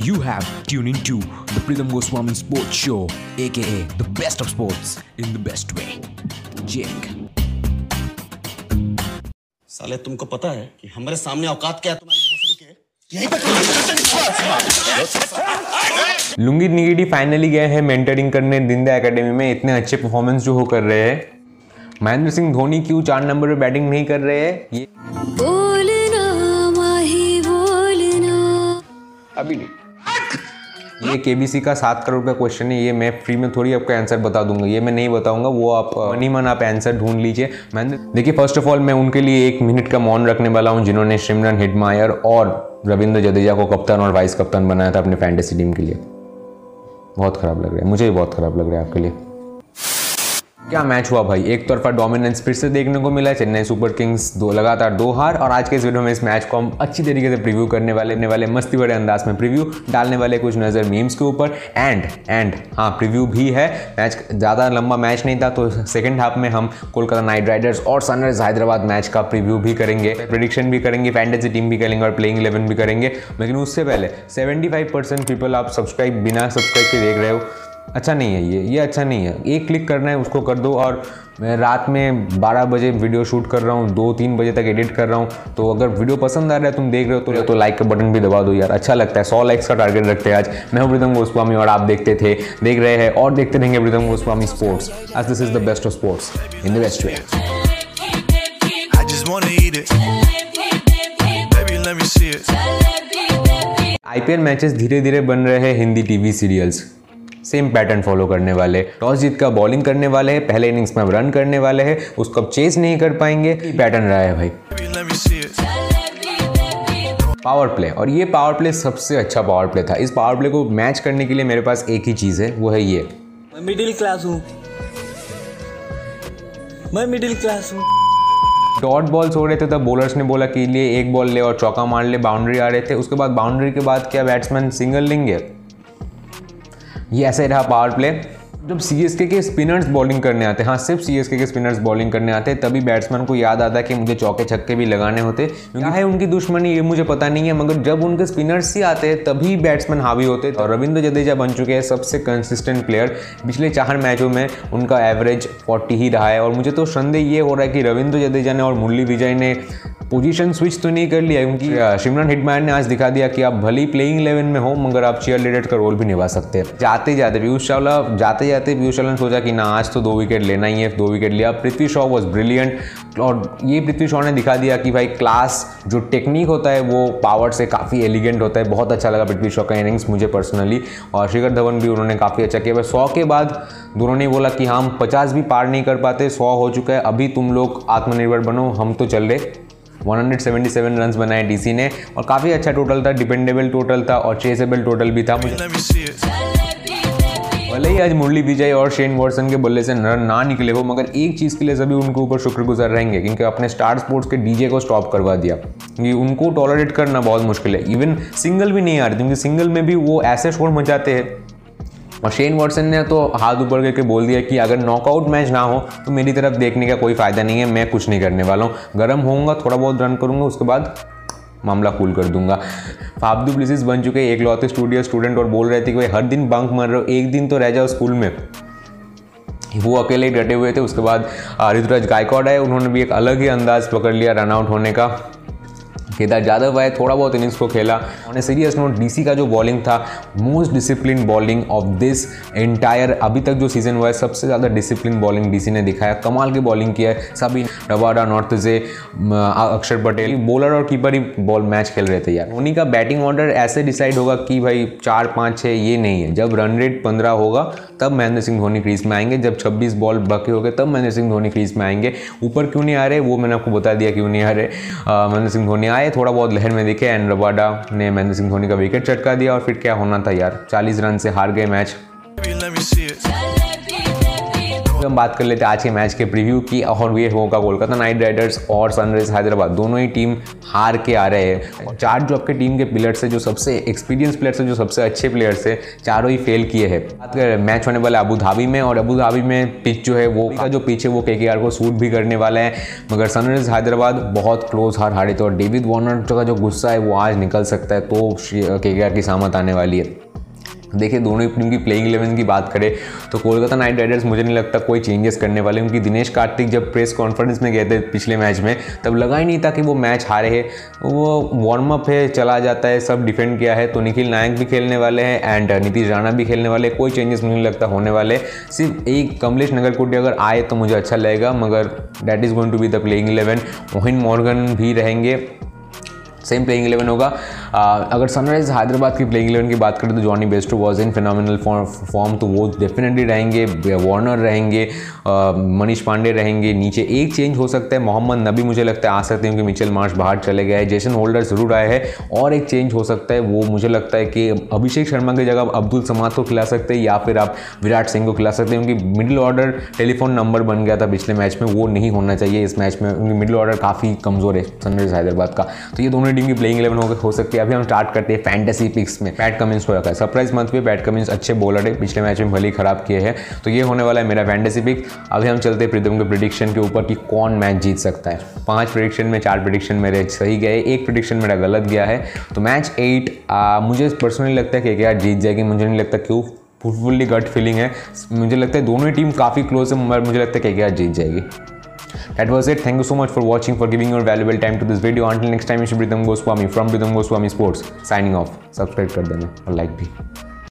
You have tuned into the Pritham Goswami Sports Show, aka the best of sports in the best way. Jake. साले तुमको पता है कि हमारे सामने औकात क्या है तुम्हारी भोसड़ी के? लुंगी निगेडी फाइनली गए हैं मेंटरिंग करने दिंदा एकेडमी में। इतने अच्छे परफॉर्मेंस जो हो कर रहे हैं। महेंद्र सिंह धोनी क्यों चार नंबर पे बैटिंग नहीं कर रहे हैं? ये बोलना माही बोलना। अभी नहीं। ये केबीसी का सात करोड़ का क्वेश्चन है, ये मैं फ्री में थोड़ी आपको आंसर बता दूँगा। ये मैं नहीं बताऊँगा, वो आप मनी मन आप आंसर ढूंढ लीजिए। मैंने देखिए फ़र्स्ट ऑफ़ ऑल मैं उनके लिए एक मिनट का मौन रखने वाला हूँ, जिन्होंने सिमरन हिडमायर और रविंद्र जडेजा को कप्तान और वाइस कप्तान बनाया था अपने फैंटेसी टीम के लिए। बहुत खराब लग रहा है, मुझे भी बहुत खराब लग रहा है आपके लिए। क्या मैच हुआ भाई? एक तरफा डोमिनेंस फिर से देखने को मिला, चेन्नई सुपर किंग्स दो, लगातार दो हार, और आज के इस वीडियो में इस मैच को हम अच्छी तरीके से प्रीव्यू करने वाले, ने वाले मस्ती बड़े अंदाज में प्रीव्यू डालने वाले कुछ नज़र मीम्स के ऊपर। एंड एंड हाँ प्रीव्यू भी है। मैच ज़्यादा लंबा मैच नहीं था तो सेकेंड हाफ़ में हम कोलकाता नाइट राइडर्स और सनराइज हैदराबाद मैच का प्रीव्यू भी करेंगे प्रिडिक्शन भी करेंगे फैंटेसी टीम भी करेंगे और प्लेइंग इलेवन भी करेंगे। लेकिन उससे पहले सेवेंटी पीपल आप सब्सक्राइब बिना सब्सक्राइब के देख रहे हो। अच्छा नहीं है ये ये अच्छा नहीं है। एक क्लिक करना है उसको कर दो और मैं रात में 12 बजे वीडियो शूट कर रहा हूँ दो तीन बजे तक एडिट कर रहा हूँ। तो अगर वीडियो पसंद आ रहा है तुम देख रहे हो तो, तो लाइक का बटन भी दबा दो यार। अच्छा लगता है सौ लाइक्स का टारगेट रखते हैं आज। मैं हूँ प्रीतम गोस्वामी और आप देखते थे देख रहे हैं और देखते रहेंगे Pritam Goswami sports as this is the best of sports in the best way see it. IPL matches धीरे धीरे बन रहे हैं Hindi TV serials same pattern follow करने वाले टॉस जीत का बॉलिंग करने वाले हैं पहले इनिंग्स में रन करने वाले हैं उसको अब चेस नहीं कर पाएँगे पैटर्न रहा है भाई। Baby, let me see it. Power play और ये पावर प्ले सबसे अच्छा पावर प्ले था। इस पावर प्ले को मैच करने के लिए मेरे पास एक ही चीज़ है वो है ये। मैं मिडिल क्लास हूँ। मैं मिडिल क्लास हूँ। डॉट बॉल्स हो रहे थे तब बॉलर्स ने बोला कि लिए एक बॉल ले और चौका मार ले बाउंड्री आ रहे थे। उसके बाद बाउंड्री के बाद क्या बैट्समैन सिंगल लेंगे? ये ऐसे रहा पावर प्ले जब सी एस के के स्पिनर्स बॉलिंग करने आते हैं हाँ सिर्फ़ सी एस के के स्पिनर्स बॉलिंग करने आते हैं तभी बैट्समैन को याद आता है कि मुझे चौके छक्के भी लगाने होते। क्या है उनकी दुश्मनी ये मुझे पता नहीं है मगर जब उनके स्पिनर्स ही आते हैं तभी बैट्समैन हावी होते। और रविंद्र जडेजा बन चुके हैं सबसे कंसिस्टेंट प्लेयर पिछले चार मैचों में उनका एवरेज 40 ही रहा है। और मुझे तो संदेह ये हो रहा है कि रविंद्र जडेजा ने और मुरली विजय ने पोजीशन स्विच तो नहीं कर लिया क्योंकि शिमरन हिटमैन ने आज दिखा दिया कि आप भले ही प्लेइंग इलेवन में हो मगर आप चेयर लीडर का रोल भी निभा सकते हैं। जाते जाते पीयूष चावला जाते जाते पीयूष चावला ने सोचा कि ना आज तो दो विकेट लेना ही है दो विकेट लिया। पृथ्वी शॉ वॉज़ ब्रिलियंट और ये पृथ्वी शॉ ने दिखा दिया कि भाई क्लास जो टेक्निक होता है वो पावर से काफ़ी एलिगेंट होता है। बहुत अच्छा लगा पृथ्वी शॉ का इनिंग्स मुझे पर्सनली और शिखर धवन भी उन्होंने काफ़ी अच्छा किया। सौ के बाद दोनों ने बोला कि हम पचास भी पार नहीं कर पाते सौ हो चुका है अभी तुम लोग आत्मनिर्भर बनो हम तो चल रहे। 177 रन्स बनाए डीसी ने और काफ़ी अच्छा टोटल था डिपेंडेबल टोटल था और चेसेबल टोटल भी था। मुझे. भले ही आज मुरली विजय और शेन वॉटसन के बल्ले से रन ना निकले हो मगर एक चीज़ के लिए सभी उनके ऊपर शुक्रगुजार रहेंगे क्योंकि अपने स्टार स्पोर्ट्स के डीजे को स्टॉप करवा दिया। क्योंकि उनको टॉलरेट करना बहुत मुश्किल है। इवन सिंगल भी नहीं आ रही क्योंकि सिंगल में भी वो ऐसे शोर मचाते हैं। और शेन वॉटसन ने तो हाथ ऊपर करके बोल दिया कि अगर नॉकआउट मैच ना हो तो मेरी तरफ़ देखने का कोई फ़ायदा नहीं है, मैं कुछ नहीं करने वाला हूँ। गर्म होऊँगा, थोड़ा बहुत रन करूँगा, उसके बाद मामला कूल कर दूँगा। फाब्दू प्लिसिस बन चुके, एक लौते स्टूडियो स्टूडेंट और बोल रहे थे कि भाई, हर दिन बंक मर रहे हो, एक दिन तो रह जाओ स्कूल में। वो अकेले डटे हुए थे, उसके बाद ऋतुराज गायकवाड आए, उन्होंने भी एक अलग ही अंदाज पकड़ लिया रनआउट होने का। केदार यादव आए थोड़ा बहुत इनिंग्स को खेला। उन्हें सीरियस नोट डीसी का जो बॉलिंग था most discipline bowling of this entire अभी तक जो सीज़न हुआ है, सबसे ज़्यादा डिसिप्लिन बॉलिंग डीसी ने दिखाया कमाल की बॉलिंग किया है। सभी रवाडा नॉर्थ से अक्षर पटेल बॉलर और कीपर ही बॉल मैच खेल रहे थे यार। धोनी का बैटिंग ऑर्डर ऐसे डिसाइड होगा कि भाई चार, पाँच छः ये नहीं है। जब रन रेट पंद्रह होगा, तब महेंद्र सिंह धोनी क्रीज में आएँगे। जब छब्बीस बॉल बाकी हो गए तब महेंद्र सिंह धोनी क्रीज में आएँगे। ऊपर क्यों नहीं आ रहे, वो मैंने आपको बता दिया क्यों नहीं आ रहे। महेंद्र सिंह धोनी आए थोड़ा बहुत लहर में दिखे, एंड रबाडा ने महेंद्र सिंह धोनी का विकेट चटका दिया और फिर क्या होना था यार? चालीस रन से हार गए मैच हम बात कर लेते हैं आज के मैच के प्रीव्यू की। और ये होगा कोलकाता नाइट राइडर्स और सनराइज हैदराबाद। दोनों ही टीम हार के आ रहे हैं। और चार जो आपके टीम के प्लेयर्स है, जो सबसे एक्सपीरियंस प्लेयर्स है, जो सबसे अच्छे प्लेयर्स है, चारों ही फेल किए हैं। बात करें मैच होने वाला अबू धाबी में और अबू धाबी में पिच जो है वो, का जो पिच है वो के को सूट भी करने वाला है। मगर सनराइज हैदराबाद बहुत क्लोज हार हारे तो और डेविड वार्नर का जो गुस्सा है वो आज निकल सकता है तो के की सामत आने वाली है। देखिए, दोनों ही टीम की प्लेइंग इलेवन की बात करें तो कोलकाता नाइट राइडर्स मुझे नहीं लगता कोई चेंजेस करने वाले। क्योंकि दिनेश कार्तिक जब प्रेस कॉन्फ्रेंस में गए थे पिछले मैच में, तब लगा ही नहीं था कि वो मैच हारे है। वो वार्म अप है, चला जाता है, सब डिफेंड किया है तो निखिल नायक भी खेलने वाले हैं एंड नीतीश राणा भी खेलने वाले कोई चेंजेस मुझे नहीं लगता होने वाले। सिर्फ़ एक कमलेश नगरकोटी अगर आए तो मुझे अच्छा लगेगा, मगर that is going to be the playing eleven Eoin Morgan भी रहेंगे। सेम प्लेइंग इलेवन होगा। अगर सनराइज हैदराबाद की प्लेइंग इलेवन की बात करें तो Jonny Bairstow was in phenomenal form तो वो डेफिनेटली रहेंगे वार्नर रहेंगे मनीष पांडे रहेंगे, नीचे एक चेंज हो सकता है, मोहम्मद नबी मुझे लगता है आ सकते हैं क्योंकि मिचेल मार्च बाहर चले गए हैं जेसन होल्डर ज़रूर आए हैं, और एक चेंज हो सकता है, वो मुझे लगता है कि अभिषेक शर्मा की जगह अब्दुल समाद को खिला सकते हैं, या फिर आप विराट सिंह को खिला सकते हैं, क्योंकि मिडिल ऑर्डर टेलीफोन नंबर बन गया था पिछले मैच में, वो नहीं होना चाहिए इस मैच में, क्योंकि मिडिल ऑर्डर काफ़ी कमज़ोर है सनराइज हैदराबाद का। तो ये दोनों टीम की प्लेइंग इलेवन हो सकती है। अभी हम स्टार्ट करते हैं फैंटेसी पिक्स में। पैट कमिंस को रखा है। सरप्राइज़ मंथ पे पैट कमिंस अच्छे बॉलर है। पिछले मैच में भले खराब किए हैं। तो ये होने वाला है मेरा फैंटेसी पिक अभी हम चलते हैं प्रीतम के प्रिडिक्शन के ऊपर कि कौन मैच जीत सकता है। पाँच प्रिडिक्शन में, चार प्रिडिक्शन मेरे सही गए। एक प्रिडिक्शन मेरा गलत गया है। तो मैच एट मुझे पर्सनली लगता है कि क्या जीत जाएगी। मुझे नहीं लगता क्यों फुल्ली गट फीलिंग है। मुझे लगता है दोनों ही टीम काफ़ी क्लोज है। मुझे लगता है कि जीत जाएगी। That was it. Thank you so much for watching, for giving your valuable time to this video. Until next time, it's Pritham Goswami from Pritham Goswami Sports. Signing off. Subscribe kar dena or like bhi.